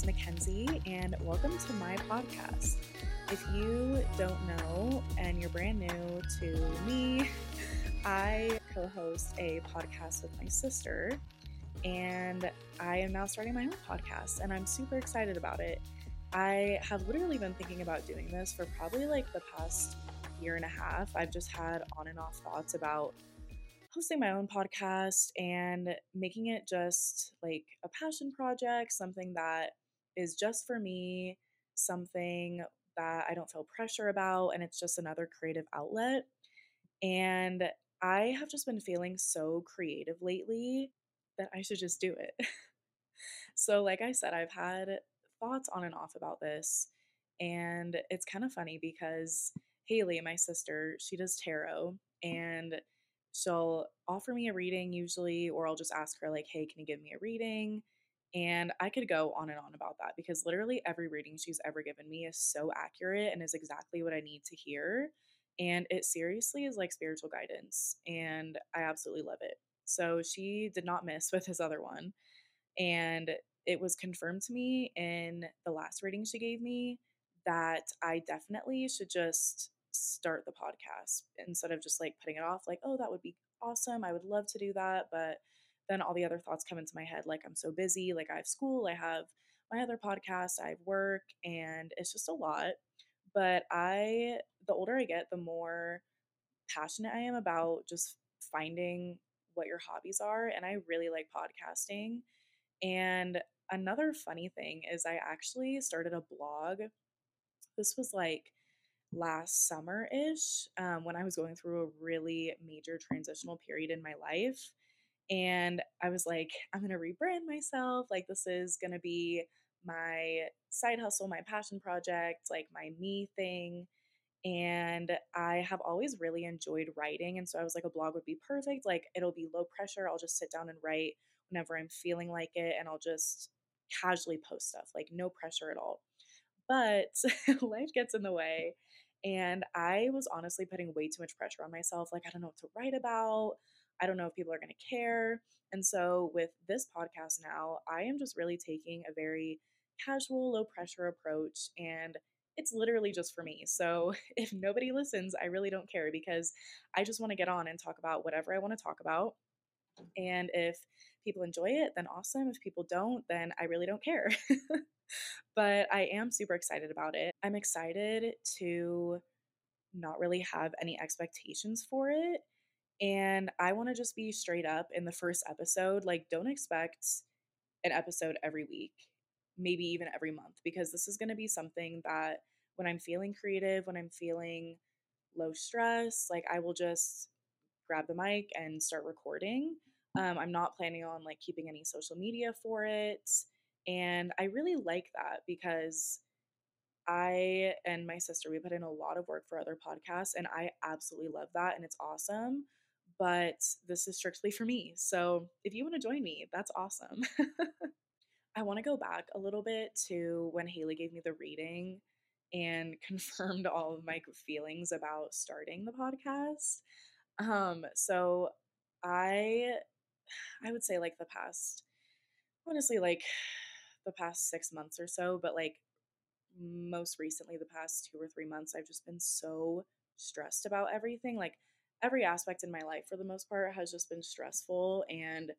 is Mackenzie, and welcome to my podcast. If you don't know and you're brand new to me, I co host a podcast with my sister, and I am now starting my own podcast, and I'm super excited about it. I have literally been thinking about doing this for probably like the past year and a half. I've just had on and off thoughts about hosting my own podcast and making it just like a passion project, something that is just for me, something that I don't feel pressure about, and it's just another creative outlet. And I have just been feeling so creative lately that I should just do it. so, like I said, I've had thoughts on and off about this. And it's kind of funny because Haley, my sister, she does tarot and she'll offer me a reading usually, or I'll just ask her, like, hey, can you give me a reading? And I could go on and on about that because literally every reading she's ever given me is so accurate and is exactly what I need to hear. And it seriously is like spiritual guidance. And I absolutely love it. So she did not miss with his other one. And it was confirmed to me in the last reading she gave me that I definitely should just start the podcast instead of just like putting it off like oh that would be awesome i would love to do that but then all the other thoughts come into my head like i'm so busy like i have school i have my other podcast i have work and it's just a lot but i the older i get the more passionate i am about just finding what your hobbies are and i really like podcasting and another funny thing is i actually started a blog this was like last summer ish um, when I was going through a really major transitional period in my life. And I was like, I'm going to rebrand myself. Like, this is going to be my side hustle, my passion project, like my me thing. And I have always really enjoyed writing. And so I was like, a blog would be perfect. Like, it'll be low pressure. I'll just sit down and write whenever I'm feeling like it. And I'll just casually post stuff, like, no pressure at all. But life gets in the way. And I was honestly putting way too much pressure on myself. Like, I don't know what to write about. I don't know if people are going to care. And so, with this podcast now, I am just really taking a very casual, low pressure approach. And it's literally just for me. So, if nobody listens, I really don't care because I just want to get on and talk about whatever I want to talk about. And if people enjoy it, then awesome. If people don't, then I really don't care. but I am super excited about it. I'm excited to not really have any expectations for it. And I want to just be straight up in the first episode. Like, don't expect an episode every week, maybe even every month, because this is going to be something that when I'm feeling creative, when I'm feeling low stress, like I will just grab the mic and start recording. Um, I'm not planning on like keeping any social media for it. And I really like that because I and my sister, we put in a lot of work for other podcasts, and I absolutely love that. And it's awesome. But this is strictly for me. So if you want to join me, that's awesome. I want to go back a little bit to when Haley gave me the reading and confirmed all of my feelings about starting the podcast. Um, so I I would say like the past honestly like the past six months or so, but like most recently, the past two or three months, I've just been so stressed about everything. Like every aspect in my life, for the most part, has just been stressful. And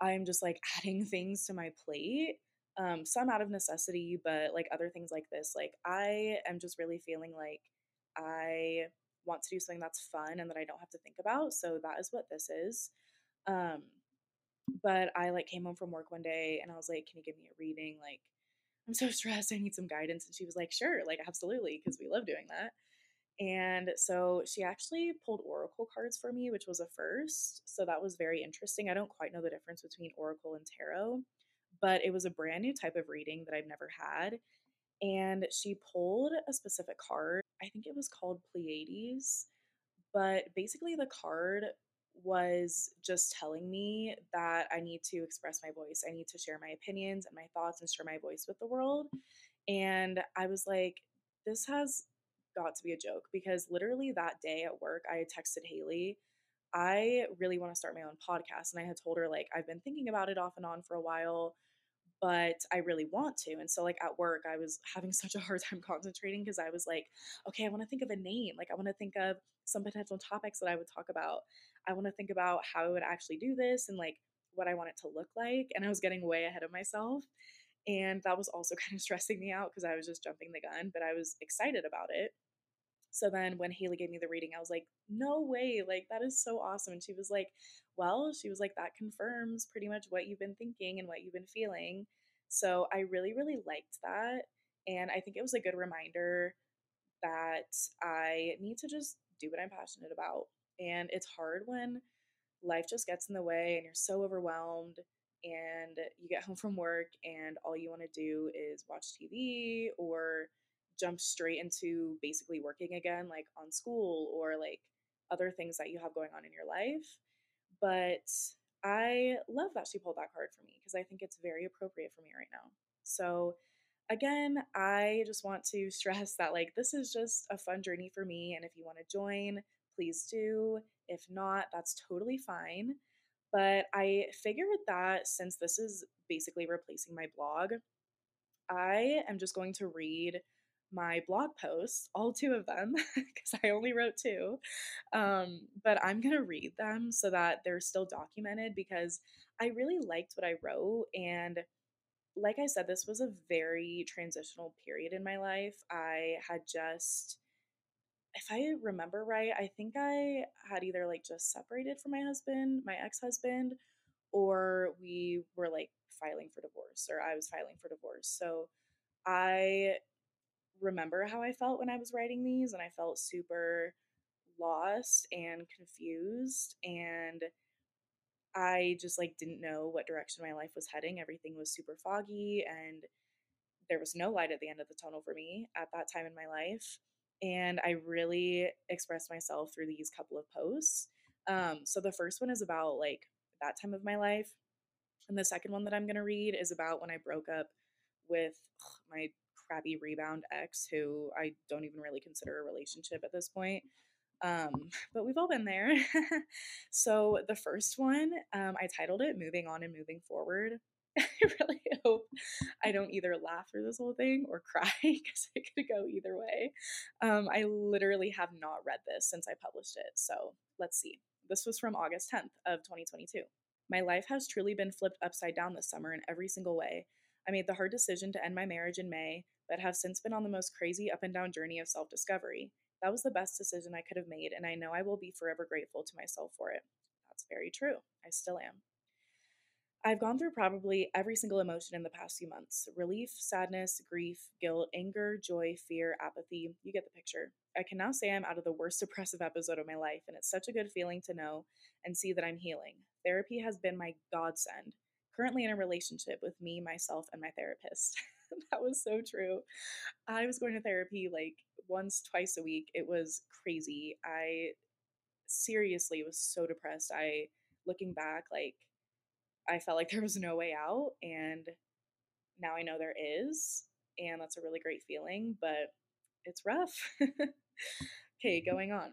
I'm just like adding things to my plate. Um, some out of necessity, but like other things like this, like I am just really feeling like I want to do something that's fun and that I don't have to think about. So that is what this is. Um, but I like came home from work one day and I was like, "Can you give me a reading? Like, I'm so stressed. I need some guidance." And she was like, "Sure, like absolutely, because we love doing that." And so she actually pulled oracle cards for me, which was a first. So that was very interesting. I don't quite know the difference between oracle and tarot, but it was a brand new type of reading that I've never had. And she pulled a specific card. I think it was called Pleiades. But basically, the card was just telling me that I need to express my voice. I need to share my opinions and my thoughts and share my voice with the world. And I was like, this has got to be a joke because literally that day at work, I had texted Haley. I really want to start my own podcast. And I had told her, like, I've been thinking about it off and on for a while, but I really want to. And so, like at work, I was having such a hard time concentrating because I was like, okay, I want to think of a name. Like, I want to think of some potential topics that I would talk about. I want to think about how I would actually do this and like what I want it to look like. And I was getting way ahead of myself. And that was also kind of stressing me out because I was just jumping the gun, but I was excited about it. So then when Haley gave me the reading, I was like, no way, like that is so awesome. And she was like, well, she was like, that confirms pretty much what you've been thinking and what you've been feeling. So I really, really liked that. And I think it was a good reminder that I need to just do what I'm passionate about. And it's hard when life just gets in the way and you're so overwhelmed and you get home from work and all you want to do is watch TV or jump straight into basically working again, like on school or like other things that you have going on in your life. But I love that she pulled that card for me because I think it's very appropriate for me right now. So, again, I just want to stress that like this is just a fun journey for me. And if you want to join, please do. If not, that's totally fine. But I figured that since this is basically replacing my blog, I am just going to read my blog posts, all two of them, because I only wrote two. Um, but I'm going to read them so that they're still documented because I really liked what I wrote. And like I said, this was a very transitional period in my life. I had just, if I remember right, I think I had either like just separated from my husband, my ex husband, or we were like filing for divorce, or I was filing for divorce. So I remember how I felt when I was writing these, and I felt super lost and confused and I just like didn't know what direction my life was heading. Everything was super foggy and there was no light at the end of the tunnel for me at that time in my life. And I really expressed myself through these couple of posts. Um, so the first one is about like that time of my life. And the second one that I'm going to read is about when I broke up with ugh, my crappy rebound ex who I don't even really consider a relationship at this point. Um, but we've all been there. so the first one, um, I titled it Moving On and Moving Forward. I really hope I don't either laugh through this whole thing or cry because it could go either way. Um, I literally have not read this since I published it. So let's see. This was from August 10th of 2022. My life has truly been flipped upside down this summer in every single way. I made the hard decision to end my marriage in May, but have since been on the most crazy up and down journey of self discovery. That was the best decision I could have made, and I know I will be forever grateful to myself for it. That's very true. I still am. I've gone through probably every single emotion in the past few months relief, sadness, grief, guilt, anger, joy, fear, apathy. You get the picture. I can now say I'm out of the worst depressive episode of my life, and it's such a good feeling to know and see that I'm healing. Therapy has been my godsend. Currently in a relationship with me, myself, and my therapist. that was so true. I was going to therapy like once, twice a week. It was crazy. I seriously was so depressed. I, looking back, like, I felt like there was no way out. And now I know there is. And that's a really great feeling, but it's rough. okay, mm-hmm. going on.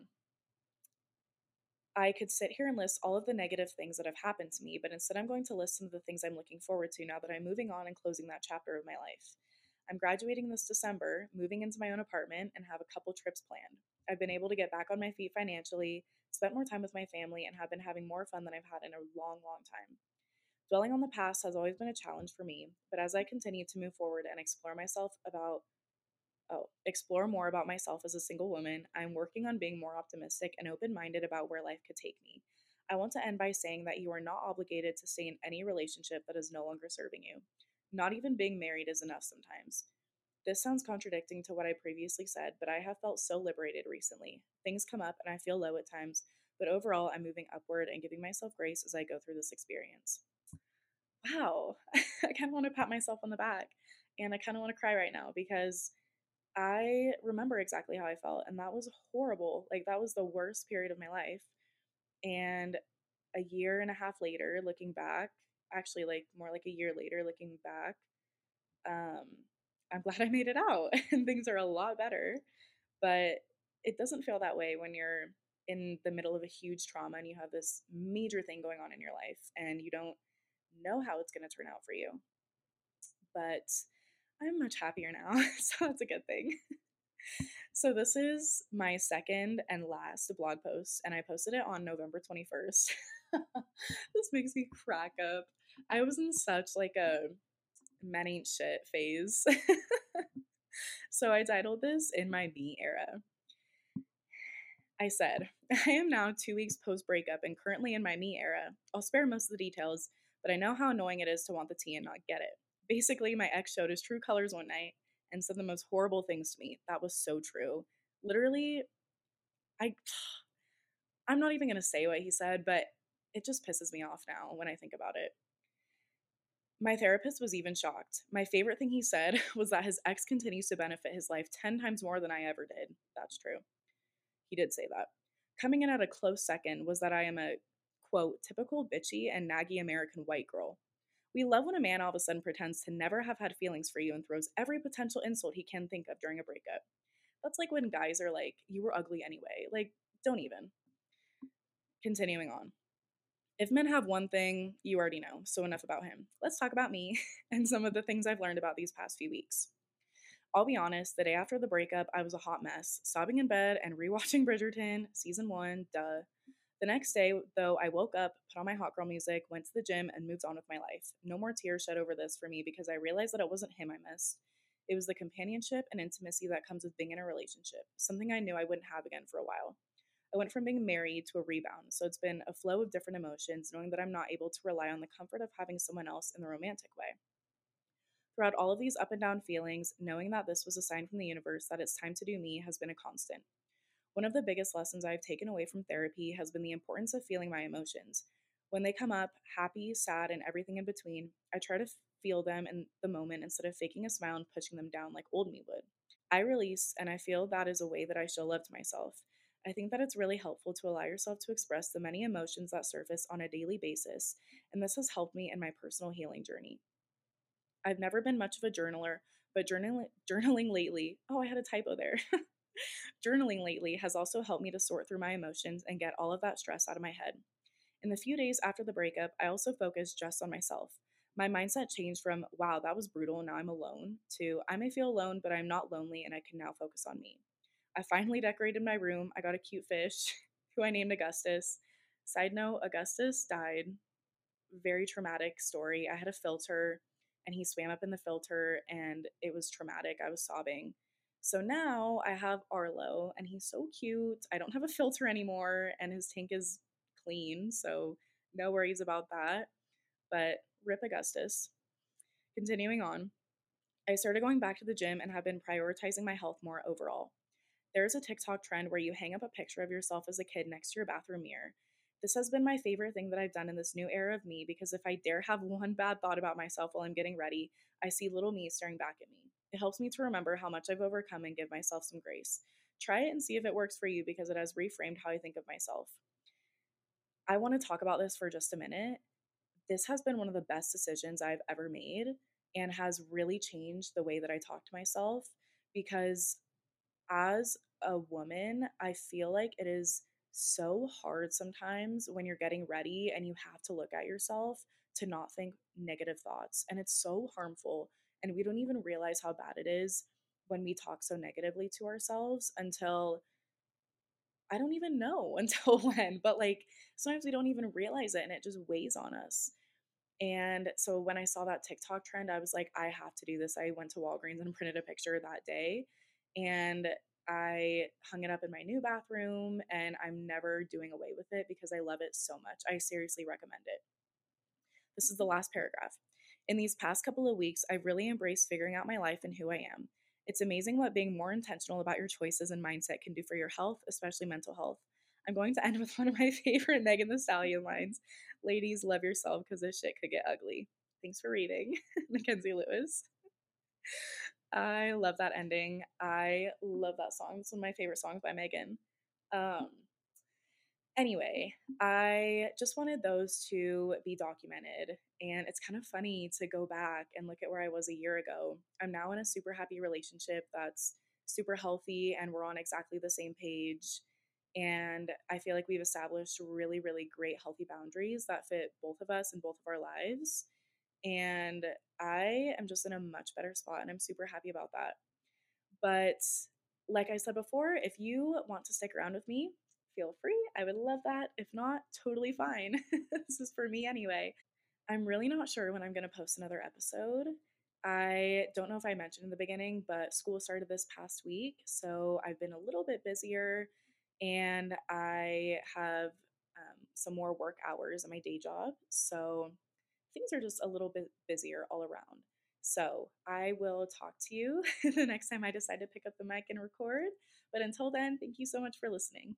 I could sit here and list all of the negative things that have happened to me, but instead I'm going to list some of the things I'm looking forward to now that I'm moving on and closing that chapter of my life. I'm graduating this December, moving into my own apartment, and have a couple trips planned. I've been able to get back on my feet financially, spent more time with my family, and have been having more fun than I've had in a long, long time. Dwelling on the past has always been a challenge for me, but as I continue to move forward and explore myself about oh, explore more about myself as a single woman, I'm working on being more optimistic and open minded about where life could take me. I want to end by saying that you are not obligated to stay in any relationship that is no longer serving you. Not even being married is enough sometimes. This sounds contradicting to what I previously said, but I have felt so liberated recently. Things come up and I feel low at times, but overall, I'm moving upward and giving myself grace as I go through this experience. Wow, I kind of want to pat myself on the back and I kind of want to cry right now because I remember exactly how I felt, and that was horrible. Like, that was the worst period of my life. And a year and a half later, looking back, actually, like more like a year later, looking back, um, I'm glad I made it out and things are a lot better. But it doesn't feel that way when you're in the middle of a huge trauma and you have this major thing going on in your life and you don't know how it's going to turn out for you. but I'm much happier now, so that's a good thing. so, this is my second and last blog post, and I posted it on November 21st. this makes me crack up. I was in such like a men ain't shit phase. so I titled this in my me era. I said, I am now two weeks post breakup and currently in my me era. I'll spare most of the details, but I know how annoying it is to want the tea and not get it. Basically, my ex showed his true colors one night and said the most horrible things to me. That was so true. Literally, I I'm not even going to say what he said, but it just pisses me off now when I think about it. My therapist was even shocked. My favorite thing he said was that his ex continues to benefit his life 10 times more than I ever did. That's true. He did say that. Coming in at a close second was that I am a, quote, typical bitchy and naggy American white girl. We love when a man all of a sudden pretends to never have had feelings for you and throws every potential insult he can think of during a breakup. That's like when guys are like, you were ugly anyway. Like, don't even. Continuing on. If men have one thing, you already know, so enough about him. Let's talk about me and some of the things I've learned about these past few weeks. I'll be honest, the day after the breakup, I was a hot mess, sobbing in bed and rewatching Bridgerton, season one, duh. The next day, though, I woke up, put on my hot girl music, went to the gym, and moved on with my life. No more tears shed over this for me because I realized that it wasn't him I missed. It was the companionship and intimacy that comes with being in a relationship, something I knew I wouldn't have again for a while. I went from being married to a rebound, so it's been a flow of different emotions, knowing that I'm not able to rely on the comfort of having someone else in the romantic way. Throughout all of these up and down feelings, knowing that this was a sign from the universe that it's time to do me has been a constant. One of the biggest lessons I've taken away from therapy has been the importance of feeling my emotions. When they come up, happy, sad, and everything in between, I try to feel them in the moment instead of faking a smile and pushing them down like old me would. I release, and I feel that is a way that I show love to myself. I think that it's really helpful to allow yourself to express the many emotions that surface on a daily basis, and this has helped me in my personal healing journey. I've never been much of a journaler, but journaling, journaling lately, oh, I had a typo there. journaling lately has also helped me to sort through my emotions and get all of that stress out of my head. In the few days after the breakup, I also focused just on myself. My mindset changed from, wow, that was brutal, now I'm alone, to I may feel alone, but I'm not lonely and I can now focus on me. I finally decorated my room. I got a cute fish who I named Augustus. Side note Augustus died. Very traumatic story. I had a filter and he swam up in the filter and it was traumatic. I was sobbing. So now I have Arlo and he's so cute. I don't have a filter anymore and his tank is clean. So no worries about that. But rip Augustus. Continuing on, I started going back to the gym and have been prioritizing my health more overall. There's a TikTok trend where you hang up a picture of yourself as a kid next to your bathroom mirror. This has been my favorite thing that I've done in this new era of me because if I dare have one bad thought about myself while I'm getting ready, I see little me staring back at me. It helps me to remember how much I've overcome and give myself some grace. Try it and see if it works for you because it has reframed how I think of myself. I want to talk about this for just a minute. This has been one of the best decisions I've ever made and has really changed the way that I talk to myself because as a woman, I feel like it is so hard sometimes when you're getting ready and you have to look at yourself to not think negative thoughts. And it's so harmful. And we don't even realize how bad it is when we talk so negatively to ourselves until I don't even know until when, but like sometimes we don't even realize it and it just weighs on us. And so when I saw that TikTok trend, I was like, I have to do this. I went to Walgreens and printed a picture that day and I hung it up in my new bathroom and I'm never doing away with it because I love it so much. I seriously recommend it. This is the last paragraph. In these past couple of weeks, I've really embraced figuring out my life and who I am. It's amazing what being more intentional about your choices and mindset can do for your health, especially mental health. I'm going to end with one of my favorite Megan Thee Stallion lines Ladies, love yourself because this shit could get ugly. Thanks for reading, Mackenzie Lewis. I love that ending. I love that song. It's one of my favorite songs by Megan. Um, anyway, I just wanted those to be documented. And it's kind of funny to go back and look at where I was a year ago. I'm now in a super happy relationship that's super healthy and we're on exactly the same page. And I feel like we've established really, really great healthy boundaries that fit both of us and both of our lives. And I am just in a much better spot and I'm super happy about that. But like I said before, if you want to stick around with me, feel free. I would love that. If not, totally fine. this is for me anyway. I'm really not sure when I'm going to post another episode. I don't know if I mentioned in the beginning, but school started this past week. So I've been a little bit busier and I have um, some more work hours in my day job. So things are just a little bit busier all around. So I will talk to you the next time I decide to pick up the mic and record. But until then, thank you so much for listening.